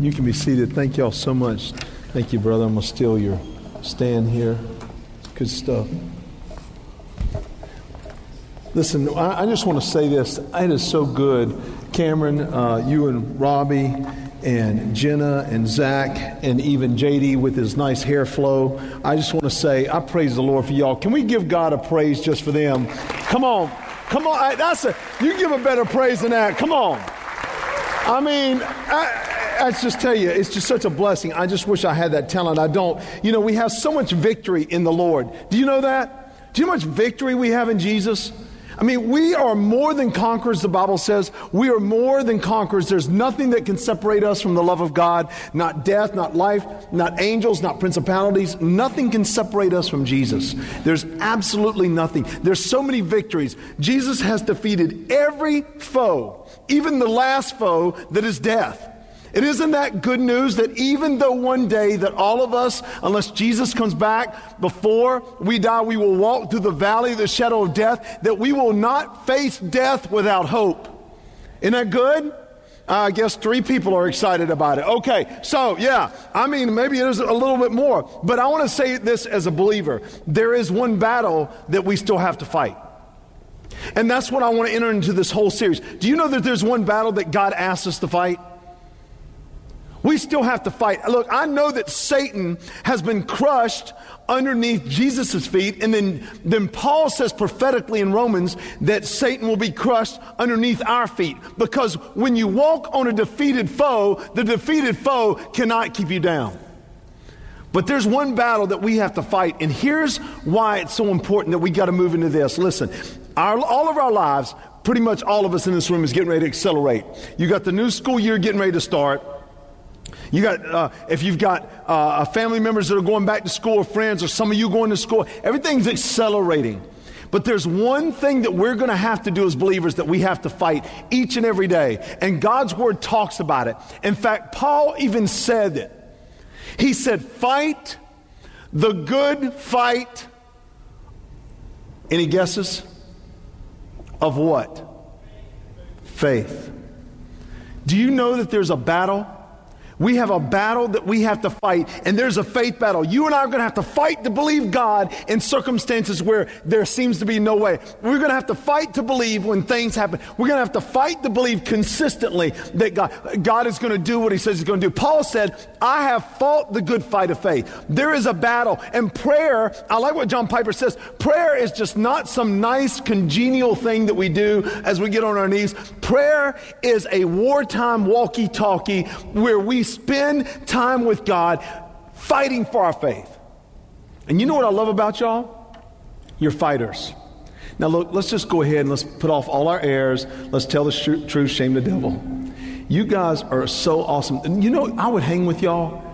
You can be seated. Thank y'all so much. Thank you, brother. I'm going to steal your stand here. Good stuff. Listen, I, I just want to say this. It is so good. Cameron, uh, you and Robbie, and Jenna and Zach and even JD with his nice hair flow. I just want to say, I praise the Lord for y'all. Can we give God a praise just for them? Come on. Come on. That's a, you give a better praise than that. Come on. I mean, I, I just tell you, it's just such a blessing. I just wish I had that talent. I don't. You know, we have so much victory in the Lord. Do you know that? Do you know how much victory we have in Jesus? I mean, we are more than conquerors, the Bible says. We are more than conquerors. There's nothing that can separate us from the love of God. Not death, not life, not angels, not principalities. Nothing can separate us from Jesus. There's absolutely nothing. There's so many victories. Jesus has defeated every foe, even the last foe that is death. It isn't that good news that even though one day that all of us, unless Jesus comes back before we die, we will walk through the valley of the shadow of death, that we will not face death without hope. Isn't that good? I guess three people are excited about it. Okay, so yeah, I mean, maybe there's a little bit more, but I want to say this as a believer. There is one battle that we still have to fight. And that's what I want to enter into this whole series. Do you know that there's one battle that God asks us to fight? We still have to fight. Look, I know that Satan has been crushed underneath Jesus' feet. And then, then Paul says prophetically in Romans that Satan will be crushed underneath our feet. Because when you walk on a defeated foe, the defeated foe cannot keep you down. But there's one battle that we have to fight. And here's why it's so important that we got to move into this. Listen, our, all of our lives, pretty much all of us in this room is getting ready to accelerate. You got the new school year getting ready to start. You got, uh, if you've got uh, family members that are going back to school or friends or some of you going to school, everything's accelerating. But there's one thing that we're going to have to do as believers that we have to fight each and every day. And God's word talks about it. In fact, Paul even said it. He said, fight the good fight. Any guesses? Of what? Faith. Do you know that there's a battle? We have a battle that we have to fight, and there's a faith battle. You and I are going to have to fight to believe God in circumstances where there seems to be no way. We're going to have to fight to believe when things happen. We're going to have to fight to believe consistently that God, God is going to do what He says He's going to do. Paul said, I have fought the good fight of faith. There is a battle, and prayer, I like what John Piper says prayer is just not some nice, congenial thing that we do as we get on our knees. Prayer is a wartime walkie talkie where we spend time with God fighting for our faith. And you know what I love about y'all? You're fighters. Now, look, let's just go ahead and let's put off all our airs. Let's tell the sh- truth, shame the devil. You guys are so awesome. And you know, I would hang with y'all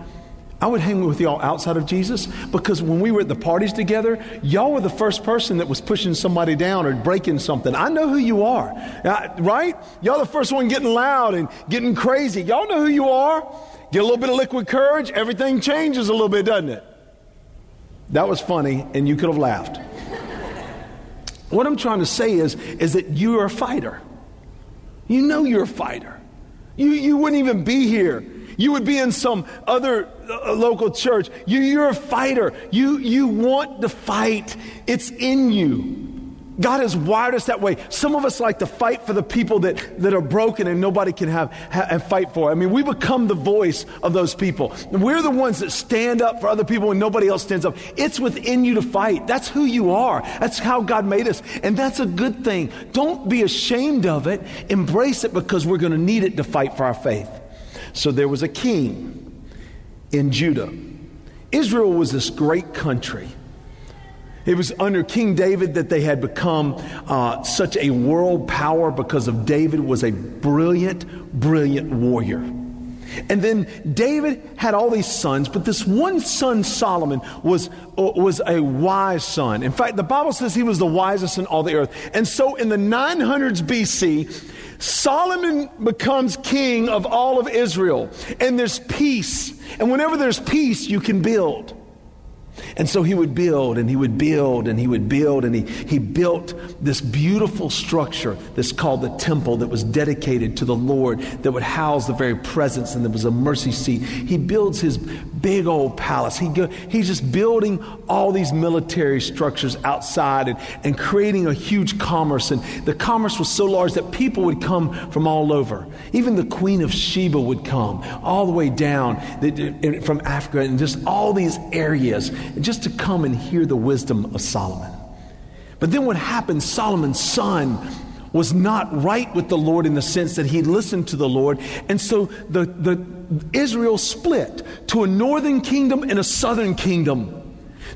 I would hang with y'all outside of Jesus because when we were at the parties together, y'all were the first person that was pushing somebody down or breaking something. I know who you are, uh, right? Y'all the first one getting loud and getting crazy. Y'all know who you are. Get a little bit of liquid courage, everything changes a little bit, doesn't it? That was funny, and you could have laughed. what I'm trying to say is, is that you're a fighter. You know you're a fighter. You, you wouldn't even be here you would be in some other uh, local church. You, you're a fighter. You, you want to fight. It's in you. God has wired us that way. Some of us like to fight for the people that, that are broken and nobody can have, have fight for. I mean, we become the voice of those people. We're the ones that stand up for other people when nobody else stands up. It's within you to fight. That's who you are. That's how God made us. And that's a good thing. Don't be ashamed of it. Embrace it because we're going to need it to fight for our faith. So there was a king in Judah. Israel was this great country. It was under King David that they had become uh, such a world power because of David was a brilliant, brilliant warrior. And then David had all these sons, but this one son, Solomon, was, was a wise son. In fact, the Bible says he was the wisest in all the earth. And so in the 900s BC, Solomon becomes king of all of Israel, and there's peace. And whenever there's peace, you can build. And so he would build and he would build and he would build and he, he built this beautiful structure that's called the temple that was dedicated to the Lord that would house the very presence and there was a mercy seat. He builds his big old palace. He go, he's just building all these military structures outside and, and creating a huge commerce. And the commerce was so large that people would come from all over. Even the Queen of Sheba would come all the way down from Africa and just all these areas just to come and hear the wisdom of Solomon. But then what happened, Solomon's son was not right with the Lord in the sense that he listened to the Lord. And so the, the Israel split to a northern kingdom and a southern kingdom.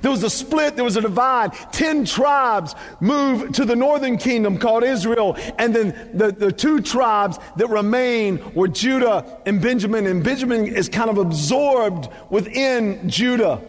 There was a split, there was a divide. Ten tribes moved to the northern kingdom called Israel, and then the, the two tribes that remain were Judah and Benjamin, and Benjamin is kind of absorbed within Judah.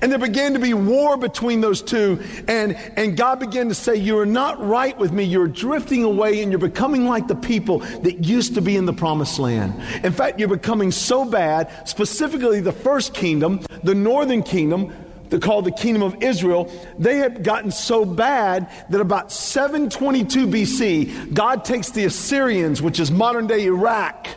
And there began to be war between those two. And, and God began to say, You are not right with me. You're drifting away and you're becoming like the people that used to be in the promised land. In fact, you're becoming so bad, specifically the first kingdom, the northern kingdom, they're called the kingdom of Israel, they had gotten so bad that about 722 BC, God takes the Assyrians, which is modern day Iraq,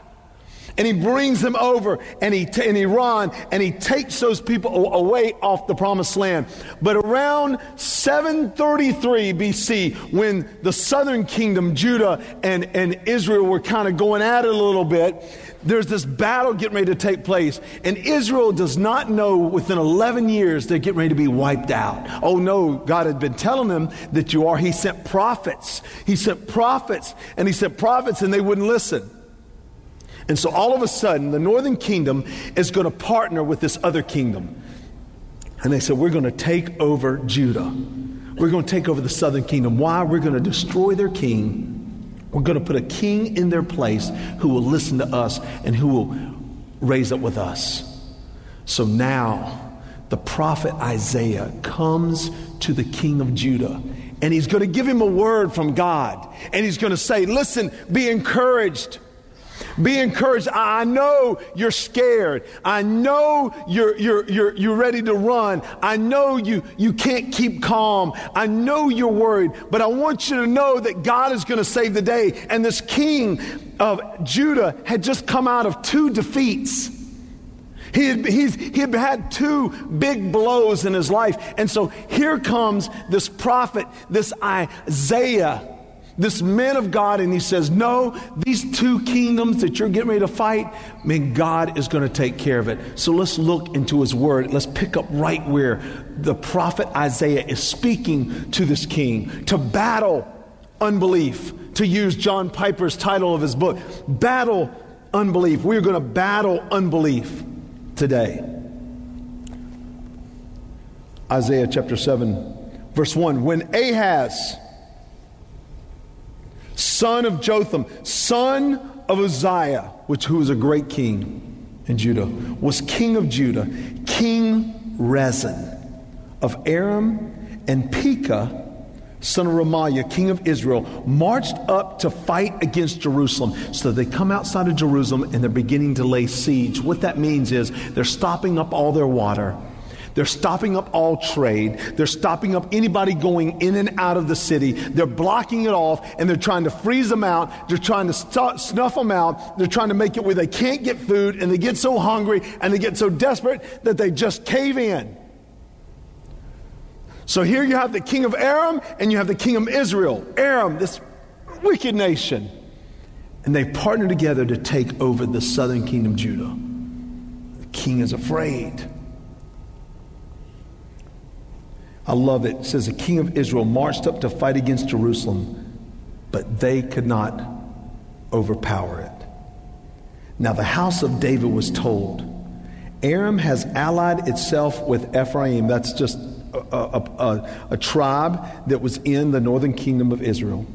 and he brings them over and he t- and Iran and he takes those people away off the promised land. But around 733 BC, when the southern kingdom, Judah and, and Israel were kind of going at it a little bit, there's this battle getting ready to take place. And Israel does not know within 11 years they're getting ready to be wiped out. Oh no, God had been telling them that you are. He sent prophets. He sent prophets and he sent prophets and they wouldn't listen. And so all of a sudden, the northern kingdom is going to partner with this other kingdom. And they said, We're going to take over Judah. We're going to take over the southern kingdom. Why? We're going to destroy their king. We're going to put a king in their place who will listen to us and who will raise up with us. So now the prophet Isaiah comes to the king of Judah and he's going to give him a word from God. And he's going to say, Listen, be encouraged. Be encouraged. I know you're scared. I know you're, you're, you're, you're ready to run. I know you, you can't keep calm. I know you're worried, but I want you to know that God is going to save the day. And this king of Judah had just come out of two defeats. He had, he had had two big blows in his life. And so here comes this prophet, this Isaiah this man of God, and he says, No, these two kingdoms that you're getting ready to fight, man, God is going to take care of it. So let's look into his word. Let's pick up right where the prophet Isaiah is speaking to this king to battle unbelief, to use John Piper's title of his book, Battle Unbelief. We're going to battle unbelief today. Isaiah chapter 7, verse 1. When Ahaz, son of Jotham, son of Uzziah, which who was a great king in Judah, was king of Judah, King Rezin of Aram and Pekah, son of Remaliah, king of Israel, marched up to fight against Jerusalem. So they come outside of Jerusalem and they're beginning to lay siege. What that means is they're stopping up all their water. They're stopping up all trade. They're stopping up anybody going in and out of the city. They're blocking it off and they're trying to freeze them out. They're trying to st- snuff them out. They're trying to make it where they can't get food and they get so hungry and they get so desperate that they just cave in. So here you have the king of Aram and you have the king of Israel. Aram, this wicked nation. And they partner together to take over the southern kingdom, Judah. The king is afraid. I love it. It says the king of Israel marched up to fight against Jerusalem, but they could not overpower it. Now the house of David was told, Aram has allied itself with Ephraim. That's just a, a, a, a tribe that was in the northern kingdom of Israel.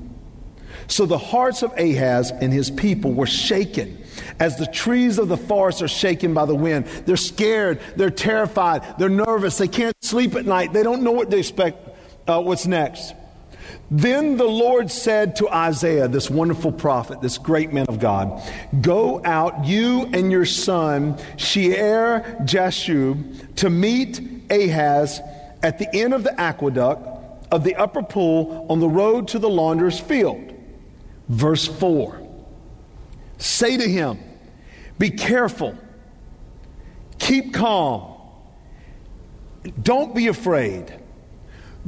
So the hearts of Ahaz and his people were shaken as the trees of the forest are shaken by the wind. They're scared, they're terrified, they're nervous, they can't sleep at night, they don't know what to expect, uh, what's next. Then the Lord said to Isaiah, this wonderful prophet, this great man of God, Go out, you and your son, Shear Jashub, to meet Ahaz at the end of the aqueduct of the upper pool on the road to the launderer's field. Verse 4 Say to him, Be careful, keep calm, don't be afraid.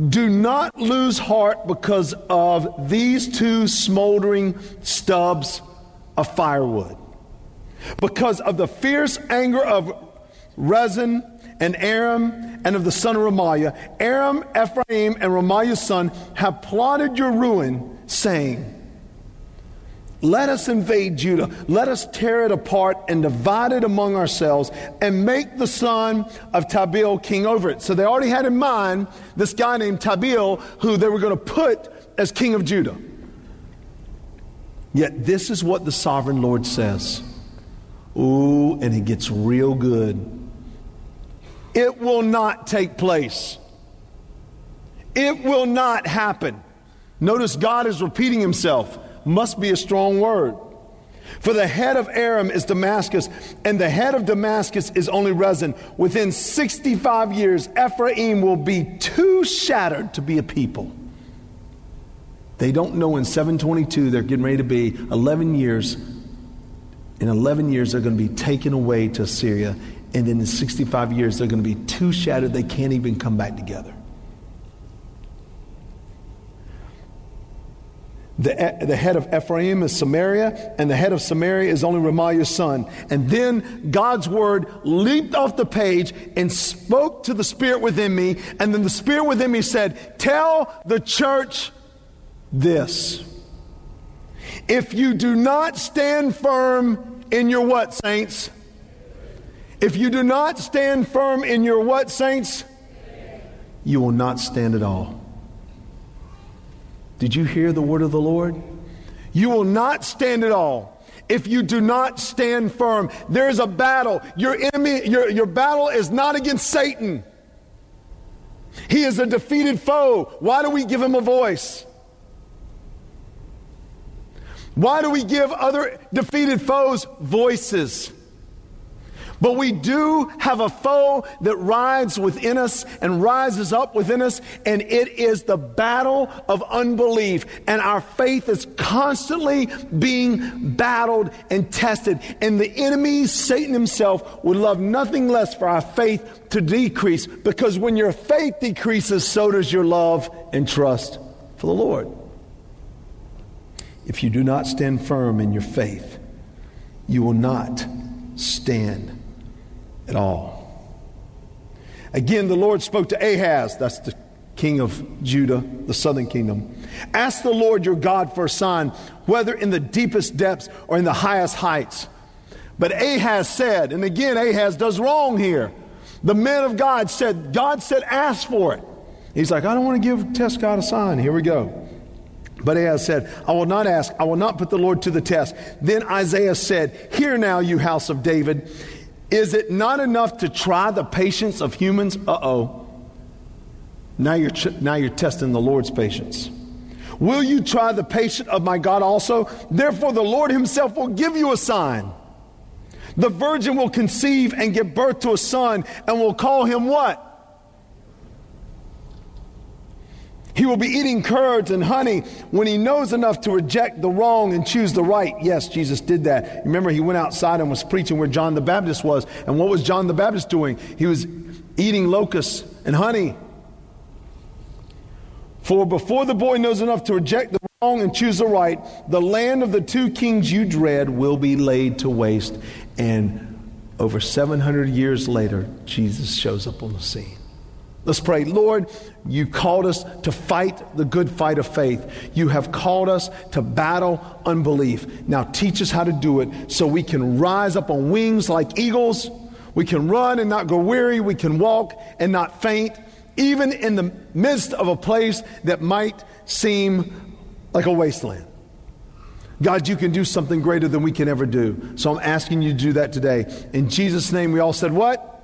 Do not lose heart because of these two smoldering stubs of firewood. Because of the fierce anger of Rezin and Aram and of the son of Remaliah, Aram, Ephraim, and Remaliah's son have plotted your ruin, saying, let us invade Judah. Let us tear it apart and divide it among ourselves and make the son of Tabeel king over it. So they already had in mind this guy named Tabeel who they were going to put as king of Judah. Yet this is what the sovereign Lord says. Ooh, and it gets real good. It will not take place. It will not happen. Notice God is repeating himself must be a strong word. For the head of Aram is Damascus, and the head of Damascus is only Rezin. Within 65 years, Ephraim will be too shattered to be a people. They don't know in 722 they're getting ready to be 11 years. In 11 years, they're going to be taken away to Assyria. And then in 65 years, they're going to be too shattered they can't even come back together. The, the head of Ephraim is Samaria, and the head of Samaria is only Remaliah's son. And then God's word leaped off the page and spoke to the spirit within me. And then the spirit within me said, Tell the church this. If you do not stand firm in your what, saints? If you do not stand firm in your what, saints? You will not stand at all. Did you hear the word of the Lord? You will not stand at all if you do not stand firm. There's a battle. Your enemy, your, your battle is not against Satan. He is a defeated foe. Why do we give him a voice? Why do we give other defeated foes voices? But we do have a foe that rides within us and rises up within us, and it is the battle of unbelief. And our faith is constantly being battled and tested. And the enemy, Satan himself, would love nothing less for our faith to decrease because when your faith decreases, so does your love and trust for the Lord. If you do not stand firm in your faith, you will not stand at all. Again, the Lord spoke to Ahaz, that's the king of Judah, the southern kingdom. Ask the Lord your God for a sign, whether in the deepest depths or in the highest heights. But Ahaz said, and again, Ahaz does wrong here. The men of God said, God said, ask for it. He's like, I don't want to give test God a sign. Here we go. But Ahaz said, I will not ask, I will not put the Lord to the test. Then Isaiah said, Hear now, you house of David. Is it not enough to try the patience of humans? Uh oh. Now you're, now you're testing the Lord's patience. Will you try the patience of my God also? Therefore, the Lord Himself will give you a sign. The virgin will conceive and give birth to a son and will call him what? He will be eating curds and honey when he knows enough to reject the wrong and choose the right. Yes, Jesus did that. Remember, he went outside and was preaching where John the Baptist was. And what was John the Baptist doing? He was eating locusts and honey. For before the boy knows enough to reject the wrong and choose the right, the land of the two kings you dread will be laid to waste. And over 700 years later, Jesus shows up on the scene. Let's pray. Lord, you called us to fight the good fight of faith. You have called us to battle unbelief. Now teach us how to do it so we can rise up on wings like eagles. We can run and not go weary. We can walk and not faint, even in the midst of a place that might seem like a wasteland. God, you can do something greater than we can ever do. So I'm asking you to do that today. In Jesus' name, we all said, What?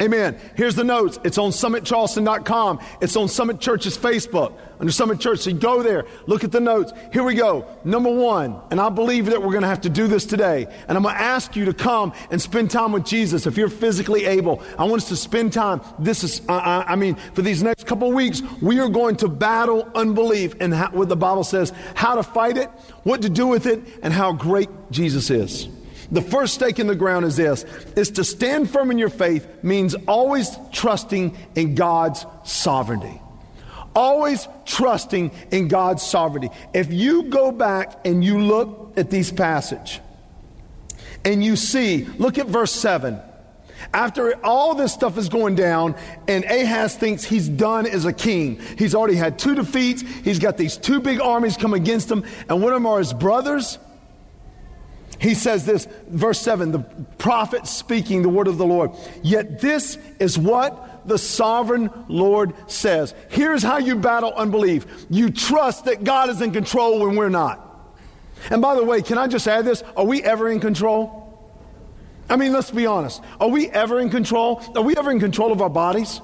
Amen. Here's the notes. It's on summitcharleston.com. It's on Summit Church's Facebook under Summit Church. So go there, look at the notes. Here we go. Number one, and I believe that we're going to have to do this today. And I'm going to ask you to come and spend time with Jesus if you're physically able. I want us to spend time. This is, I, I mean, for these next couple of weeks, we are going to battle unbelief and how, what the Bible says, how to fight it, what to do with it, and how great Jesus is. The first stake in the ground is this is to stand firm in your faith means always trusting in God's sovereignty. Always trusting in God's sovereignty. If you go back and you look at these passage and you see, look at verse 7. After all this stuff is going down, and Ahaz thinks he's done as a king. He's already had two defeats. He's got these two big armies come against him, and one of them are his brothers. He says this, verse 7, the prophet speaking the word of the Lord. Yet this is what the sovereign Lord says. Here's how you battle unbelief you trust that God is in control when we're not. And by the way, can I just add this? Are we ever in control? I mean, let's be honest. Are we ever in control? Are we ever in control of our bodies?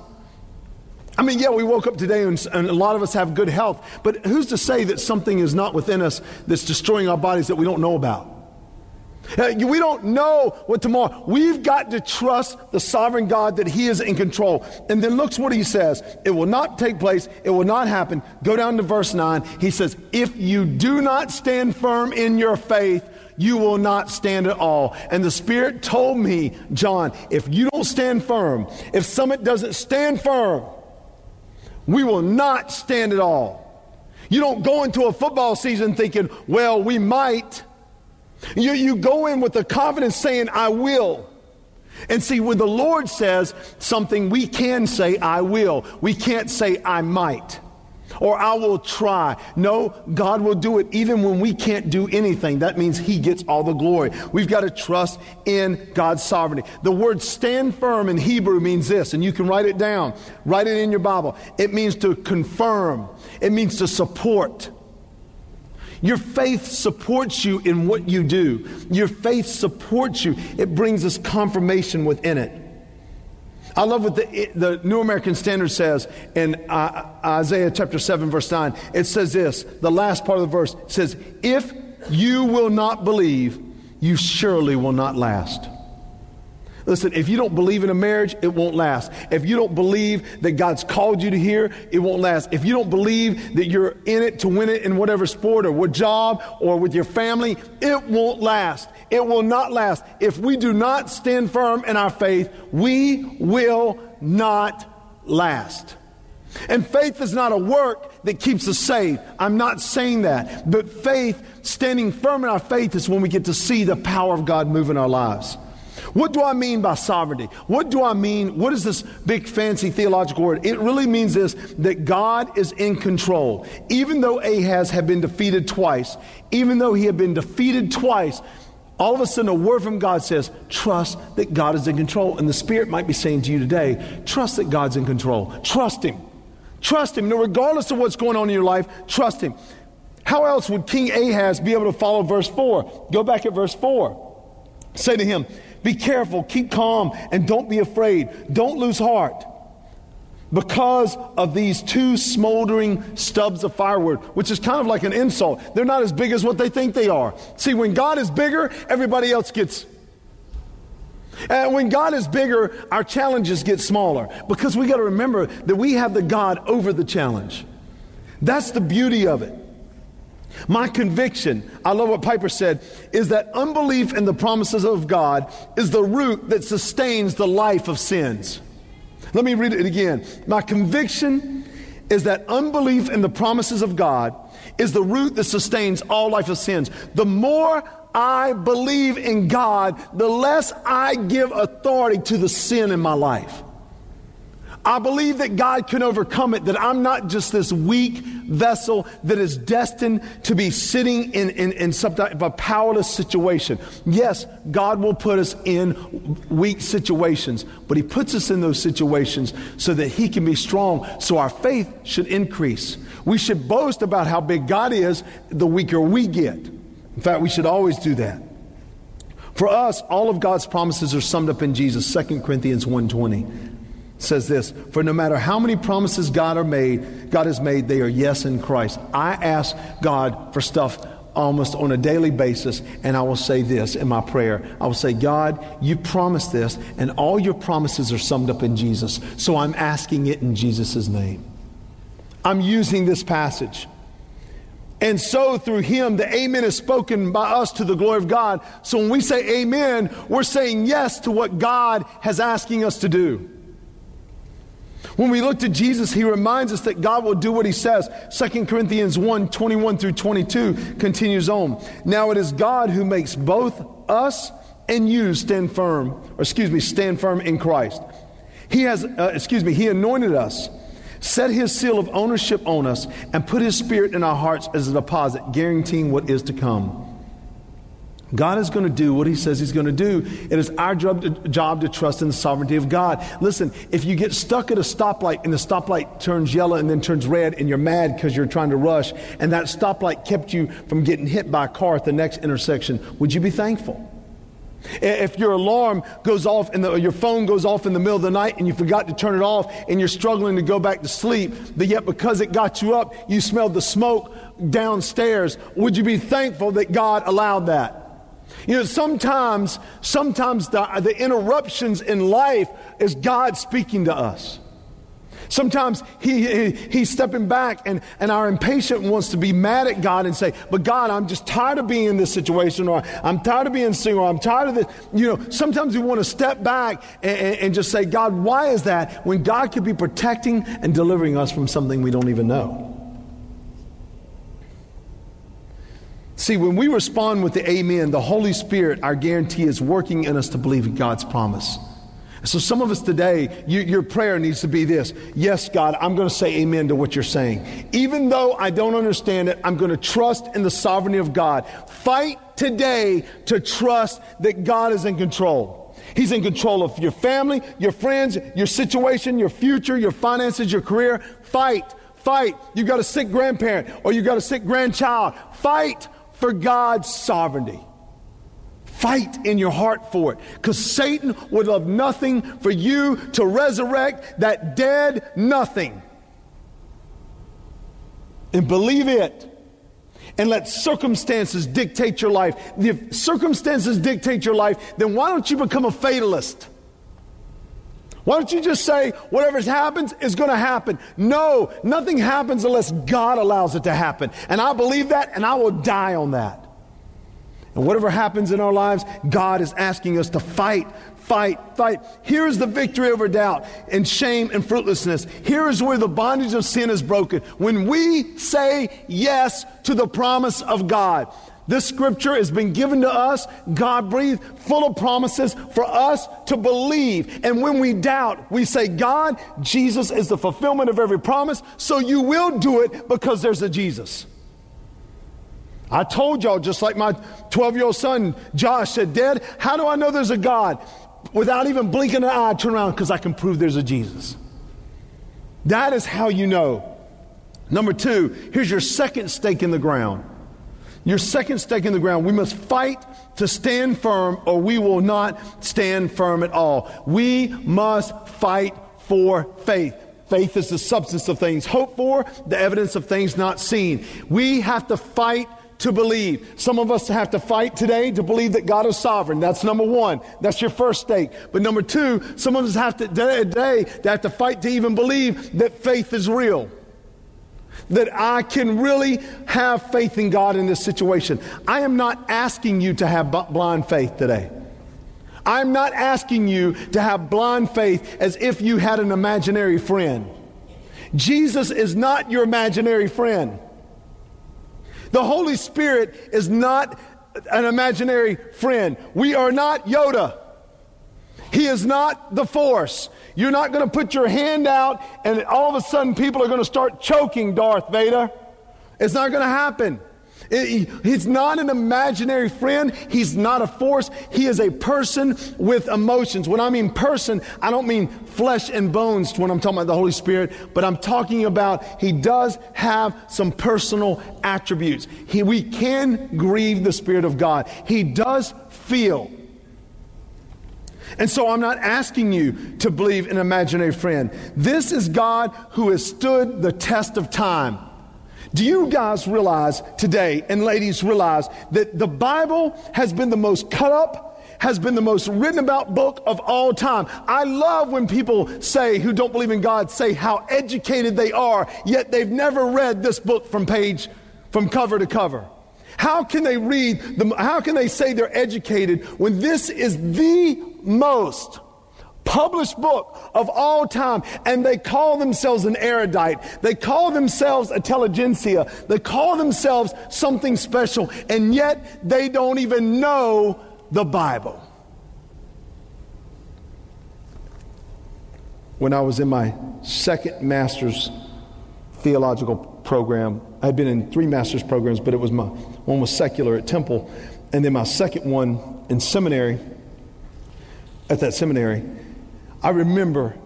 I mean, yeah, we woke up today and, and, a lot of us have good health, but who's to say that something is not within us that's destroying our bodies that we don't know about? Uh, we don't know what tomorrow. We've got to trust the sovereign God that He is in control. And then looks what He says. It will not take place. It will not happen. Go down to verse 9. He says, If you do not stand firm in your faith, you will not stand at all. And the Spirit told me, John, if you don't stand firm, if Summit doesn't stand firm, we will not stand at all. You don't go into a football season thinking, well, we might. You, you go in with the confidence saying, I will. And see, when the Lord says something, we can say, I will. We can't say, I might or I will try. No, God will do it even when we can't do anything. That means He gets all the glory. We've got to trust in God's sovereignty. The word stand firm in Hebrew means this, and you can write it down. Write it in your Bible. It means to confirm, it means to support. Your faith supports you in what you do. Your faith supports you. It brings us confirmation within it. I love what the, the New American Standard says in uh, Isaiah chapter 7, verse 9. It says this the last part of the verse says, If you will not believe, you surely will not last. Listen, if you don't believe in a marriage, it won't last. If you don't believe that God's called you to here, it won't last. If you don't believe that you're in it to win it in whatever sport or what job or with your family, it won't last. It will not last. If we do not stand firm in our faith, we will not last. And faith is not a work that keeps us saved. I'm not saying that. But faith, standing firm in our faith, is when we get to see the power of God move in our lives. What do I mean by sovereignty? What do I mean? What is this big fancy theological word? It really means this that God is in control. Even though Ahaz had been defeated twice, even though he had been defeated twice, all of a sudden a word from God says, trust that God is in control. And the Spirit might be saying to you today, trust that God's in control. Trust Him. Trust Him. No, regardless of what's going on in your life, trust Him. How else would King Ahaz be able to follow verse 4? Go back at verse 4. Say to him, be careful, keep calm, and don't be afraid. Don't lose heart because of these two smoldering stubs of firewood, which is kind of like an insult. They're not as big as what they think they are. See, when God is bigger, everybody else gets. And when God is bigger, our challenges get smaller because we got to remember that we have the God over the challenge. That's the beauty of it. My conviction, I love what Piper said, is that unbelief in the promises of God is the root that sustains the life of sins. Let me read it again. My conviction is that unbelief in the promises of God is the root that sustains all life of sins. The more I believe in God, the less I give authority to the sin in my life. I believe that God can overcome it, that I'm not just this weak vessel that is destined to be sitting in, in, in some type of a powerless situation. Yes, God will put us in weak situations, but He puts us in those situations so that He can be strong, so our faith should increase. We should boast about how big God is the weaker we get. In fact, we should always do that. For us, all of God's promises are summed up in Jesus. 2 Corinthians 1:20 says this, "For no matter how many promises God are made, God has made, they are yes in Christ." I ask God for stuff almost on a daily basis, and I will say this in my prayer. I will say, God, you promised this, and all your promises are summed up in Jesus. So I'm asking it in Jesus' name. I'm using this passage. And so through him, the amen is spoken by us to the glory of God. So when we say amen, we're saying yes to what God has asking us to do. When we look to Jesus, he reminds us that God will do what he says. 2 Corinthians 1 21 through 22 continues on. Now it is God who makes both us and you stand firm, or excuse me, stand firm in Christ. He has, uh, excuse me, he anointed us set his seal of ownership on us, and put his spirit in our hearts as a deposit, guaranteeing what is to come. God is going to do what He says He's going to do. It is our job to, job to trust in the sovereignty of God. Listen, if you get stuck at a stoplight and the stoplight turns yellow and then turns red and you're mad because you're trying to rush and that stoplight kept you from getting hit by a car at the next intersection, would you be thankful? If your alarm goes off and your phone goes off in the middle of the night and you forgot to turn it off and you're struggling to go back to sleep, but yet because it got you up, you smelled the smoke downstairs, would you be thankful that God allowed that? You know, sometimes, sometimes the, the interruptions in life is God speaking to us. Sometimes he, he, he's stepping back, and, and our impatient wants to be mad at God and say, But God, I'm just tired of being in this situation, or I'm tired of being single, or I'm tired of this. You know, sometimes we want to step back and, and, and just say, God, why is that? When God could be protecting and delivering us from something we don't even know. See, when we respond with the amen, the Holy Spirit, our guarantee, is working in us to believe in God's promise. So, some of us today, you, your prayer needs to be this Yes, God, I'm going to say amen to what you're saying. Even though I don't understand it, I'm going to trust in the sovereignty of God. Fight today to trust that God is in control. He's in control of your family, your friends, your situation, your future, your finances, your career. Fight, fight. You've got a sick grandparent or you've got a sick grandchild. Fight for God's sovereignty. Fight in your heart for it because Satan would love nothing for you to resurrect that dead nothing. And believe it. And let circumstances dictate your life. If circumstances dictate your life, then why don't you become a fatalist? Why don't you just say, whatever happens is going to happen? No, nothing happens unless God allows it to happen. And I believe that, and I will die on that. And whatever happens in our lives, God is asking us to fight, fight, fight. Here is the victory over doubt and shame and fruitlessness. Here is where the bondage of sin is broken. When we say yes to the promise of God. This scripture has been given to us, God breathed, full of promises for us to believe. And when we doubt, we say, God, Jesus is the fulfillment of every promise, so you will do it because there's a Jesus. I told y'all, just like my 12 year old son Josh said, Dad, how do I know there's a God? Without even blinking an eye, I turn around because I can prove there's a Jesus. That is how you know. Number two, here's your second stake in the ground. Your second stake in the ground. We must fight to stand firm or we will not stand firm at all. We must fight for faith. Faith is the substance of things hoped for, the evidence of things not seen. We have to fight to believe. Some of us have to fight today to believe that God is sovereign. That's number one. That's your first stake. But number two, some of us have to today to have to fight to even believe that faith is real. That I can really have faith in God in this situation. I am not asking you to have blind faith today. I'm not asking you to have blind faith as if you had an imaginary friend. Jesus is not your imaginary friend. The Holy Spirit is not an imaginary friend. We are not Yoda. He is not the force. You're not going to put your hand out and all of a sudden people are going to start choking Darth Vader. It's not going to happen. He's not an imaginary friend. He's not a force. He is a person with emotions. When I mean person, I don't mean flesh and bones when I'm talking about the Holy Spirit, but I'm talking about he does have some personal attributes. He, we can grieve the Spirit of God. He does feel. And so I'm not asking you to believe an imaginary friend. This is God who has stood the test of time. Do you guys realize today, and ladies realize, that the Bible has been the most cut up, has been the most written about book of all time? I love when people say, who don't believe in God, say how educated they are, yet they've never read this book from page, from cover to cover. How can they read, the, how can they say they're educated when this is the most published book of all time, and they call themselves an erudite. They call themselves a intelligentsia. They call themselves something special, and yet they don't even know the Bible. When I was in my second master's theological program, I had been in three master's programs, but it was my one was secular at Temple, and then my second one in seminary. At that seminary, I remember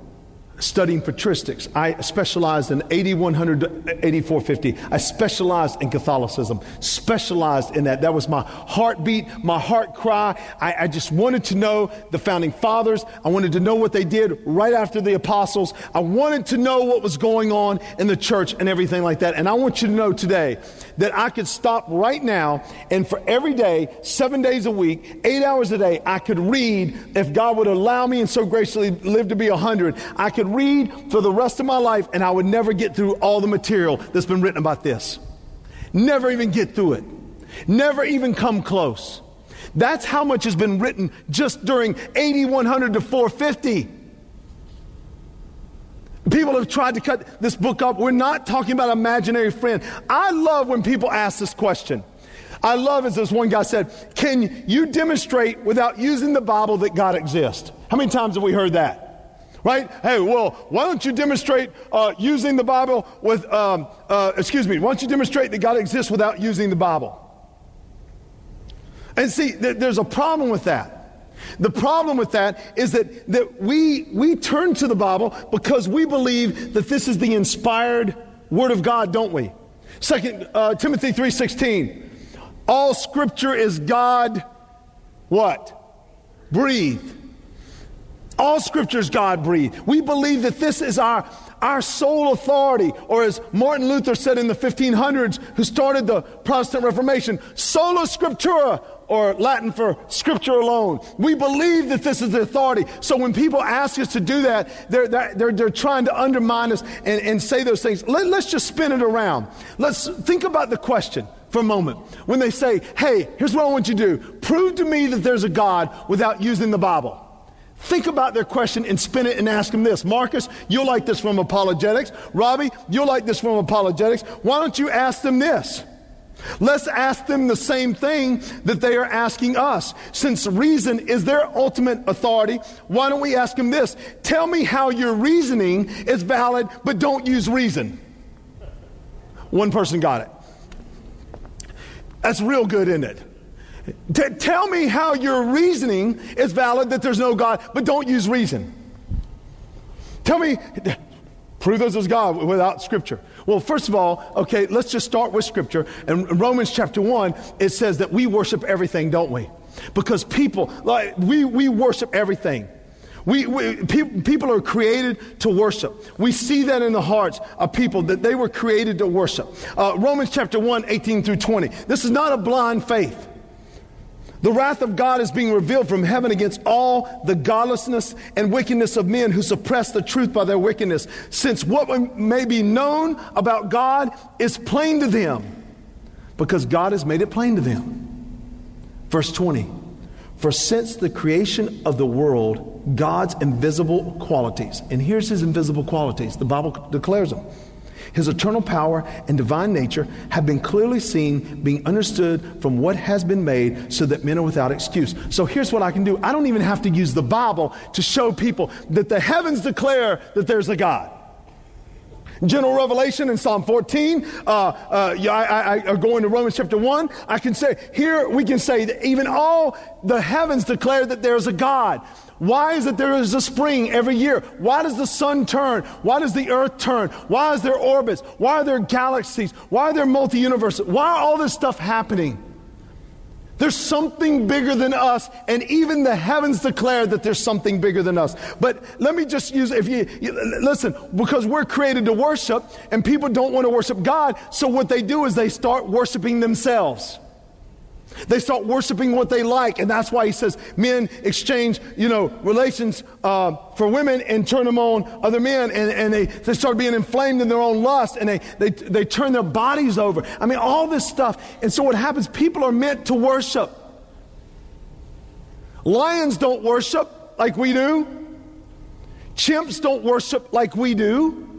studying patristics. I specialized in 8100 8450. I specialized in Catholicism, specialized in that. That was my heartbeat, my heart cry. I, I, just wanted to know the founding fathers. I wanted to know what they did right after the apostles. I wanted to know what was going on in the church and everything like that. And I want you to know today that I could stop right now and for every day, seven days a week, eight hours a day, I could read, if God would allow me and so graciously live to be a hundred, I could read for the rest of my life and I would never get through all the material that's been written about this. Never even get through it. Never even come close. That's how much has been written just during 8100 to 450. People have tried to cut this book up. We're not talking about imaginary friend. I love when people ask this question. I love as this one guy said, Can you demonstrate without using the Bible that God exists? How many times have we heard that? Right? Hey, well, why don't you demonstrate uh, using the Bible with, um, uh, excuse me, why don't you demonstrate that God exists without using the Bible? And see, th- there's a problem with that. The problem with that is that, that we, we turn to the Bible because we believe that this is the inspired Word of God, don't we? Second uh, Timothy 3.16, all Scripture is God, what? Breathe. All Scripture is God breathed. We believe that this is our, our sole authority, or as Martin Luther said in the 1500s, who started the Protestant Reformation, sola scriptura, or Latin for scripture alone. We believe that this is the authority. So when people ask us to do that, they're, they're, they're trying to undermine us and, and say those things. Let, let's just spin it around. Let's think about the question for a moment. When they say, hey, here's what I want you to do prove to me that there's a God without using the Bible. Think about their question and spin it and ask them this. Marcus, you'll like this from apologetics. Robbie, you'll like this from apologetics. Why don't you ask them this? Let's ask them the same thing that they are asking us. Since reason is their ultimate authority, why don't we ask them this? Tell me how your reasoning is valid, but don't use reason. One person got it. That's real good, isn't it? T- tell me how your reasoning is valid that there's no God, but don't use reason. Tell me, prove there's a God without Scripture. Well, first of all, okay, let's just start with Scripture. In Romans chapter 1, it says that we worship everything, don't we? Because people, like, we, we worship everything. We, we pe- people are created to worship. We see that in the hearts of people that they were created to worship. Uh, Romans chapter 1, 18 through 20. This is not a blind faith. The wrath of God is being revealed from heaven against all the godlessness and wickedness of men who suppress the truth by their wickedness, since what may be known about God is plain to them, because God has made it plain to them. Verse 20 For since the creation of the world, God's invisible qualities, and here's his invisible qualities, the Bible declares them his eternal power and divine nature have been clearly seen, being understood from what has been made, so that men are without excuse. So here's what I can do I don't even have to use the Bible to show people that the heavens declare that there's a God. General revelation in Psalm 14. Uh, uh, I, I, I going to Romans chapter 1. I can say, here we can say that even all the heavens declare that there's a God. Why is it there is a spring every year? Why does the sun turn? Why does the earth turn? Why is there orbits? Why are there galaxies? Why are there multi universes? Why are all this stuff happening? There's something bigger than us, and even the heavens declare that there's something bigger than us. But let me just use, if you, you, listen, because we're created to worship, and people don't want to worship God, so what they do is they start worshiping themselves. They start worshiping what they like, and that's why he says men exchange, you know, relations uh, for women and turn them on other men, and, and they, they start being inflamed in their own lust, and they, they, they turn their bodies over. I mean, all this stuff. And so what happens, people are meant to worship. Lions don't worship like we do. Chimps don't worship like we do.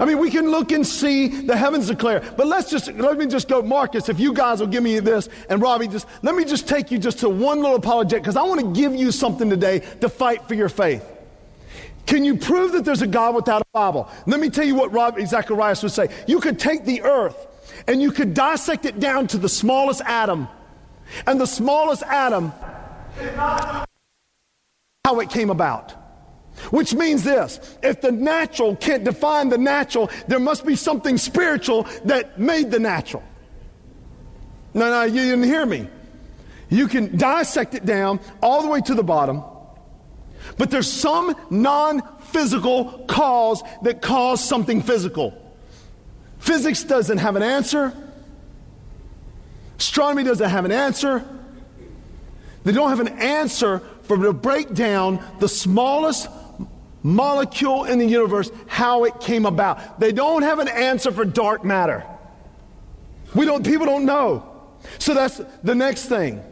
I mean, we can look and see the heavens declare. But let's just, let me just go, Marcus, if you guys will give me this, and Robbie, just, let me just take you just to one little apologetic, because I want to give you something today to fight for your faith. Can you prove that there's a God without a Bible? Let me tell you what Zacharias would say. You could take the earth and you could dissect it down to the smallest atom. And the smallest atom, how it came about. Which means this if the natural can't define the natural, there must be something spiritual that made the natural. No, no, you didn't hear me. You can dissect it down all the way to the bottom, but there's some non physical cause that caused something physical. Physics doesn't have an answer, astronomy doesn't have an answer. They don't have an answer for to break down the smallest molecule in the universe, how it came about. They don't have an answer for dark matter. We don't, people don't know. So that's the next thing.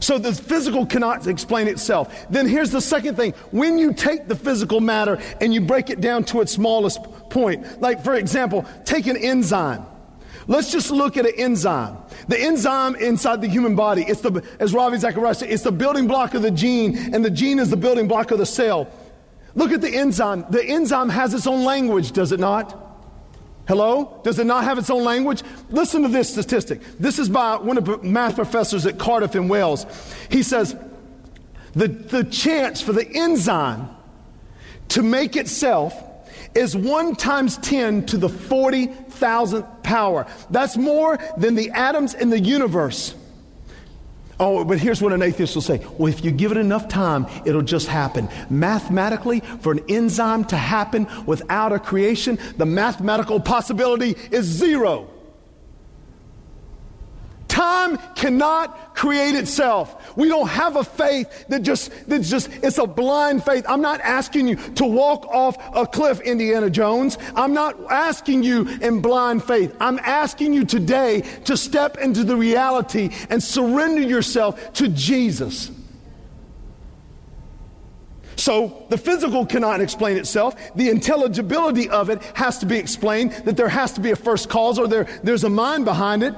So the physical cannot explain itself. Then here's the second thing. When you take the physical matter and you break it down to its smallest point, like for example, take an enzyme. Let's just look at an enzyme. The enzyme inside the human body, it's the, as Ravi Zacharias said, it's the building block of the gene, and the gene is the building block of the cell. Look at the enzyme. The enzyme has its own language, does it not? Hello? Does it not have its own language? Listen to this statistic. This is by one of the math professors at Cardiff in Wales. He says the, the chance for the enzyme to make itself is 1 times 10 to the 40,000th power. That's more than the atoms in the universe. Oh, but here's what an atheist will say. Well, if you give it enough time, it'll just happen. Mathematically, for an enzyme to happen without a creation, the mathematical possibility is zero. Time cannot create itself. We don't have a faith that just, that just, it's a blind faith. I'm not asking you to walk off a cliff, Indiana Jones. I'm not asking you in blind faith. I'm asking you today to step into the reality and surrender yourself to Jesus. So the physical cannot explain itself. The intelligibility of it has to be explained, that there has to be a first cause or there, there's a mind behind it.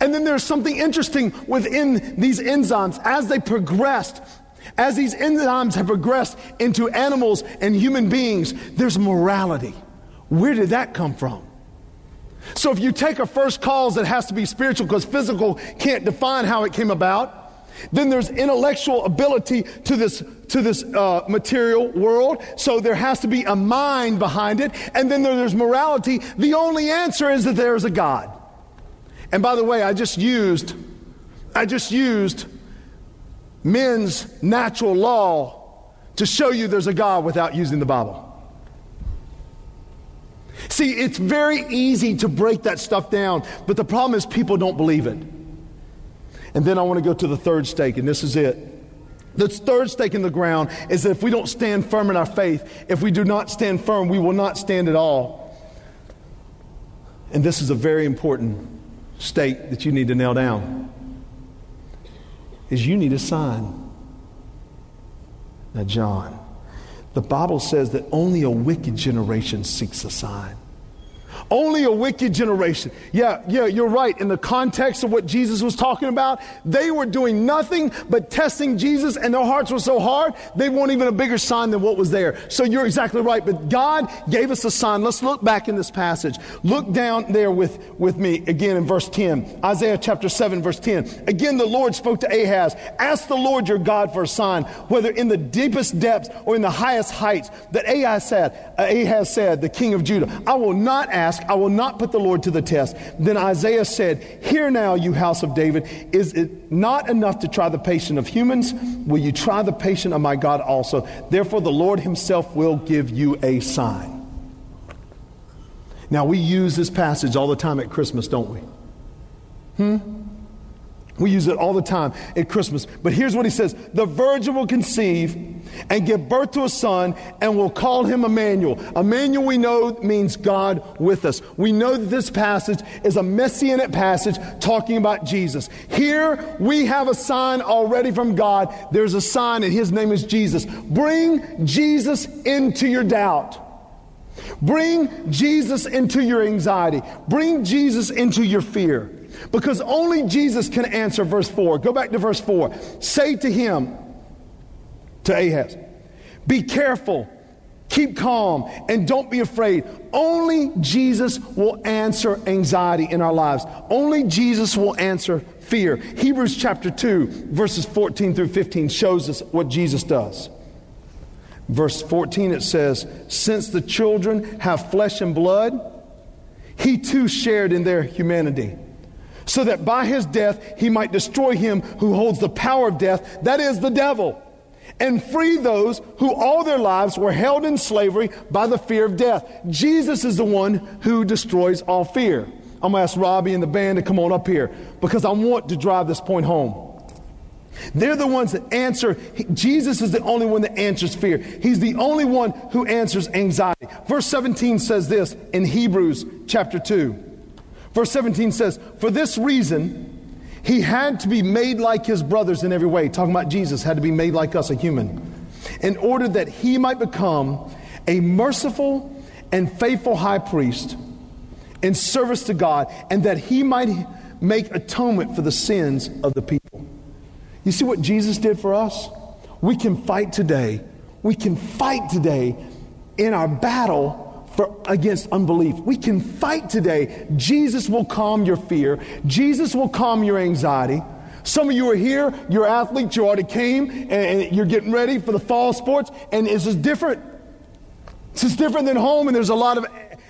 And then there's something interesting within these enzymes as they progressed. As these enzymes have progressed into animals and human beings, there's morality. Where did that come from? So if you take a first cause that has to be spiritual because physical can't define how it came about, then there's intellectual ability to this to this uh, material world. So there has to be a mind behind it, and then there's morality. The only answer is that there's a God. And by the way, I just used, I just used men's natural law to show you there's a God without using the Bible. See, it's very easy to break that stuff down, but the problem is people don't believe it. And then I want to go to the third stake, and this is it. The third stake in the ground is that if we don't stand firm in our faith, if we do not stand firm, we will not stand at all. And this is a very important state that you need to nail down is you need a sign. Now, John, the Bible says that only a wicked generation seeks a sign. Only a wicked generation. Yeah, yeah, you're right. In the context of what Jesus was talking about, they were doing nothing but testing Jesus, and their hearts were so hard, they weren't even a bigger sign than what was there. So you're exactly right. But God gave us a sign. Let's look back in this passage. Look down there with, with me again in verse 10. Isaiah chapter 7, verse 10. Again, the Lord spoke to Ahaz Ask the Lord your God for a sign, whether in the deepest depths or in the highest heights. That Ahaz said, Ahaz said, the king of Judah, I will not ask ask. I will not put the Lord to the test. Then Isaiah said, Hear now, you house of David, is it not enough to try the patience of humans? Will you try the patience of my God also? Therefore, the Lord himself will give you a sign. Now, we use this passage all the time at Christmas, don't we? Hmm? We use it all the time at Christmas. But here's what he says The virgin will conceive and give birth to a son and will call him Emmanuel. Emmanuel, we know, means God with us. We know that this passage is a messianic passage talking about Jesus. Here we have a sign already from God. There's a sign, and his name is Jesus. Bring Jesus into your doubt. Bring Jesus into your anxiety. Bring Jesus into your fear. Because only Jesus can answer verse 4. Go back to verse 4. Say to him, to Ahaz, be careful, keep calm, and don't be afraid. Only Jesus will answer anxiety in our lives. Only Jesus will answer fear. Hebrews chapter 2, verses 14 through 15 shows us what Jesus does. Verse 14 it says, Since the children have flesh and blood, he too shared in their humanity so that by his death he might destroy him who holds the power of death, that is the devil, and free those who all their lives were held in slavery by the fear of death. Jesus is the one who destroys all fear. I'm going to ask Robbie and the band to come on up here because I want to drive this point home. They're the ones that answer. Jesus is the only one that answers fear. He's the only one who answers anxiety. Verse 17 says this in Hebrews chapter 2. Verse 17 says, For this reason, he had to be made like his brothers in every way. Talking about Jesus, had to be made like us, a human, in order that he might become a merciful and faithful high priest in service to God, and that he might make atonement for the sins of the people. You see what Jesus did for us? We can fight today. We can fight today in our battle for, against unbelief. We can fight today. Jesus will calm your fear. Jesus will calm your anxiety. Some of you are here, you're athletes, you already came, and, and you're getting ready for the fall sports, and it's just different. It's just different than home, and there's a lot of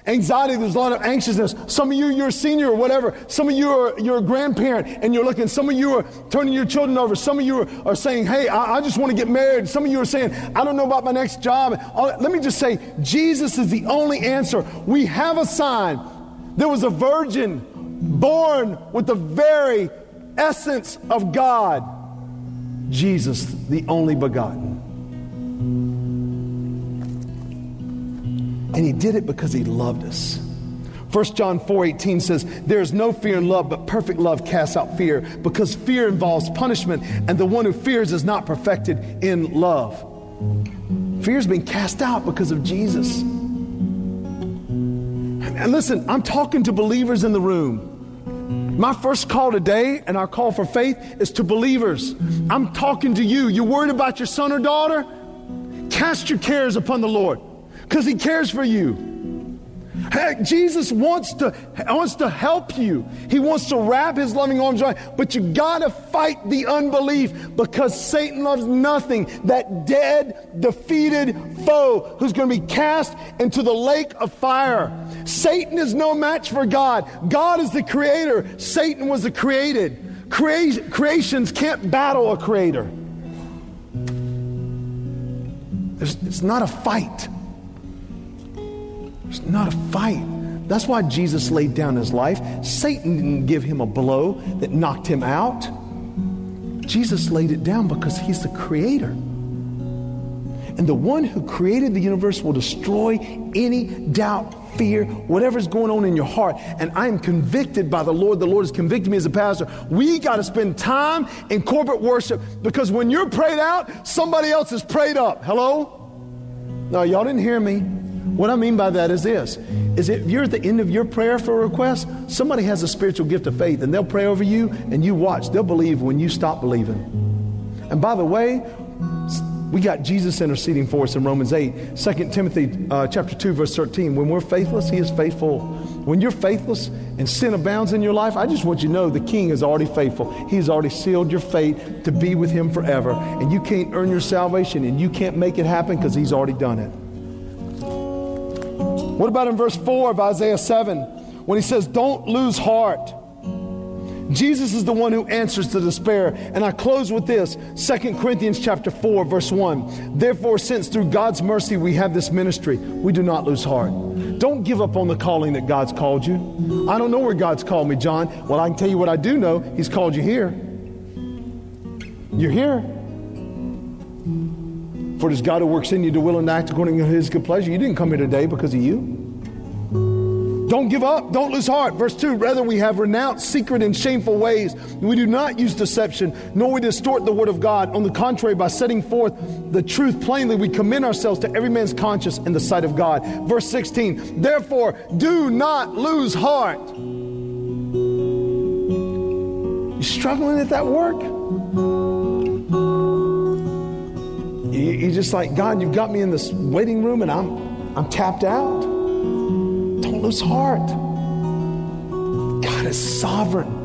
anxiety, there's a lot of anxiousness. Some of you, you're a senior or whatever. Some of you are you're a grandparent and you're looking. Some of you are turning your children over. Some of you are, are saying, hey, I, I, just want to get married. Some of you are saying, I don't know about my next job. Uh, let me just say, Jesus is the only answer. We have a sign. There was a virgin born with the very essence of God. Jesus, the only begotten. And he did it because he loved us. 1 John 4:18 says, "There is no fear in love, but perfect love casts out fear, because fear involves punishment, and the one who fears is not perfected in love." Fear's been cast out because of Jesus. And listen, I'm talking to believers in the room. My first call today and our call for faith is to believers. I'm talking to you. You're worried about your son or daughter? Cast your cares upon the Lord because he cares for you. Jesus wants to, wants to help you. He wants to wrap his loving arms around you, but you gotta fight the unbelief because Satan loves nothing. That dead, defeated foe who's gonna be cast into the lake of fire. Satan is no match for God. God is the creator. Satan was the created. Crea- creations can't battle a creator. it's not a fight. It's not a fight. That's why Jesus laid down his life. Satan didn't give him a blow that knocked him out. Jesus laid it down because he's the creator. And the one who created the universe will destroy any doubt, fear, whatever's going on in your heart. And I am convicted by the Lord. The Lord has convicted me as a pastor. We got to spend time in corporate worship because when you're prayed out, somebody else is prayed up. Hello? No, y'all didn't hear me. What I mean by that is this is if you're at the end of your prayer for a request, somebody has a spiritual gift of faith and they'll pray over you and you watch. They'll believe when you stop believing. And by the way, we got Jesus interceding for us in Romans 8, 2 Timothy uh, chapter 2, verse 13. When we're faithless, he is faithful. When you're faithless and sin abounds in your life, I just want you to know the king is already faithful. He's already sealed your fate to be with him forever. And you can't earn your salvation and you can't make it happen because he's already done it. What about in verse 4 of Isaiah 7 when he says, Don't lose heart? Jesus is the one who answers the despair. And I close with this 2 Corinthians chapter 4, verse 1. Therefore, since through God's mercy we have this ministry, we do not lose heart. Don't give up on the calling that God's called you. I don't know where God's called me, John. Well, I can tell you what I do know. He's called you here. You're here. For it is God who works in you to will and act according to his good pleasure. You didn't come here today because of you. Don't give up. Don't lose heart. Verse 2 Rather, we have renounced secret and shameful ways. We do not use deception, nor we distort the word of God. On the contrary, by setting forth the truth plainly, we commend ourselves to every man's conscience in the sight of God. Verse 16 Therefore, do not lose heart. You struggling at that work? You're just like, God, you've got me in this waiting room and I'm, I'm tapped out. Don't lose heart. God is sovereign.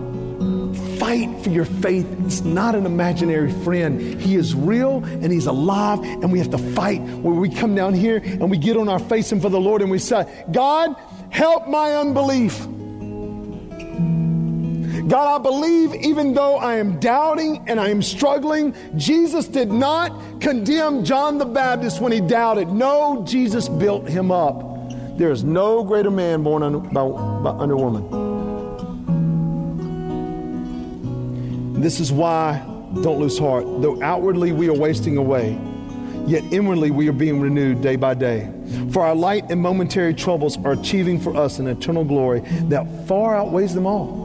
Fight for your faith. It's not an imaginary friend. He is real and He's alive, and we have to fight where we come down here and we get on our face and for the Lord and we say, God, help my unbelief. God, I believe even though I am doubting and I am struggling, Jesus did not condemn John the Baptist when he doubted. No, Jesus built him up. There is no greater man born under, by, by, under woman. This is why don't lose heart. Though outwardly we are wasting away, yet inwardly we are being renewed day by day. For our light and momentary troubles are achieving for us an eternal glory that far outweighs them all.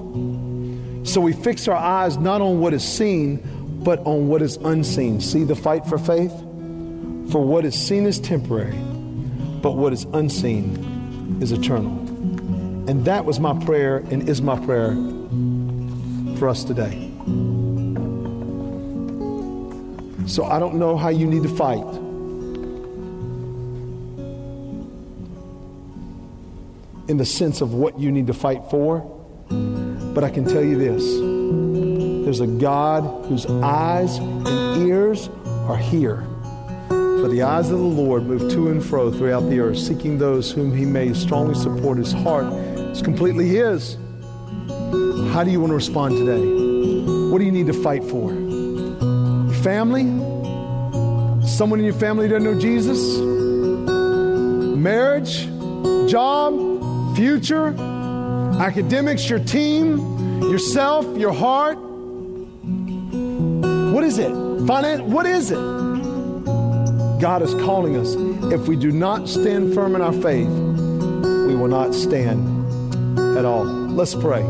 So we fix our eyes not on what is seen, but on what is unseen. See the fight for faith? For what is seen is temporary, but what is unseen is eternal. And that was my prayer and is my prayer for us today. So I don't know how you need to fight. In the sense of what you need to fight for. But I can tell you this there's a God whose eyes and ears are here. For the eyes of the Lord move to and fro throughout the earth, seeking those whom he may strongly support. His heart is completely his. How do you want to respond today? What do you need to fight for? Your family? Someone in your family doesn't know Jesus? Marriage? Job? Future? Academics, your team, yourself, your heart. What is it? Finance? What is it? God is calling us. If we do not stand firm in our faith, we will not stand at all. Let's pray.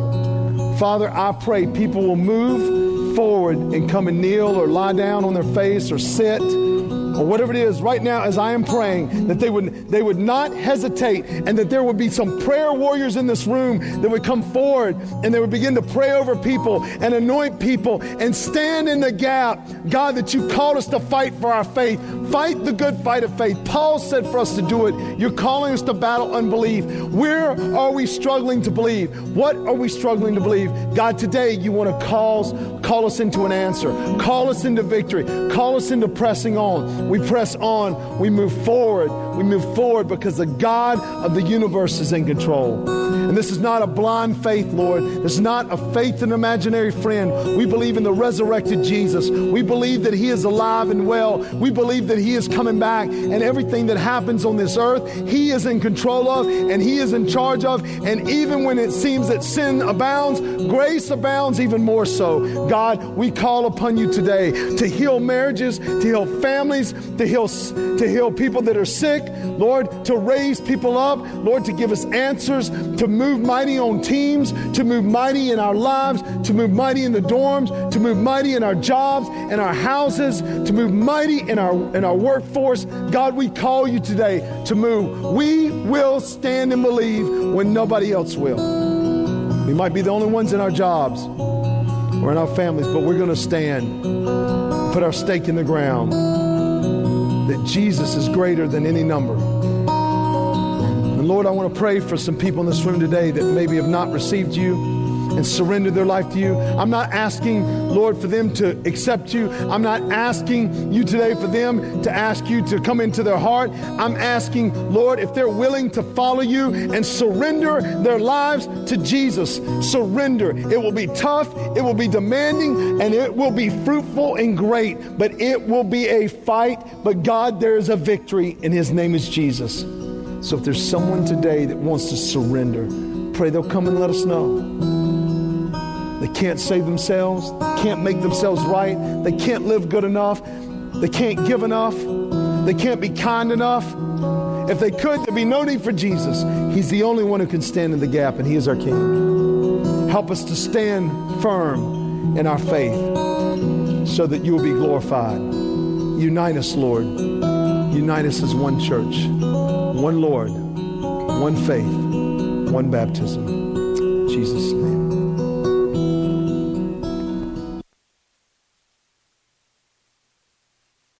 Father, I pray people will move forward and come and kneel or lie down on their face or sit or whatever it is right now as I am praying, that they would, they would not hesitate and that there would be some prayer warriors in this room that would come forward and they would begin to pray over people and anoint people and stand in the gap. God, that you called us to fight for our faith. Fight the good fight of faith. Paul said for us to do it. You're calling us to battle unbelief. Where are we struggling to believe? What are we struggling to believe? God, today you want to call, call us into an answer. Call us into victory. Call us into pressing on. We press on. We move forward. We move forward because the God of the universe is in control. And this is not a blind faith, Lord. This is not a faith in imaginary friend. We believe in the resurrected Jesus. We believe that He is alive and well. We believe that He is coming back. And everything that happens on this earth, He is in control of and He is in charge of. And even when it seems that sin abounds, grace abounds even more so. God, we call upon you today to heal marriages, to heal families, to heal, to heal people that are sick, Lord, to raise people up, Lord, to give us answers, to move mighty on teams, to move mighty in our lives, to move mighty in the dorms, to move mighty in our jobs, in our houses, to move mighty in our in our workforce. God, we call you today to move. We will stand and believe when nobody else will. We might be the only ones in our jobs or in our families, but we're going to stand, put our stake in the ground that Jesus is greater than any number. And Lord, I want to pray for some people in this room today that maybe have not received you. And surrender their life to you. I'm not asking, Lord, for them to accept you. I'm not asking you today for them to ask you to come into their heart. I'm asking, Lord, if they're willing to follow you and surrender their lives to Jesus. Surrender. It will be tough, it will be demanding, and it will be fruitful and great, but it will be a fight. But God, there is a victory, and His name is Jesus. So if there's someone today that wants to surrender, pray they'll come and let us know. They can't save themselves, can't make themselves right, they can't live good enough, they can't give enough, they can't be kind enough. If they could, there'd be no need for Jesus. He's the only one who can stand in the gap, and He is our King. Help us to stand firm in our faith so that you will be glorified. Unite us, Lord. Unite us as one church one Lord, one faith, one baptism.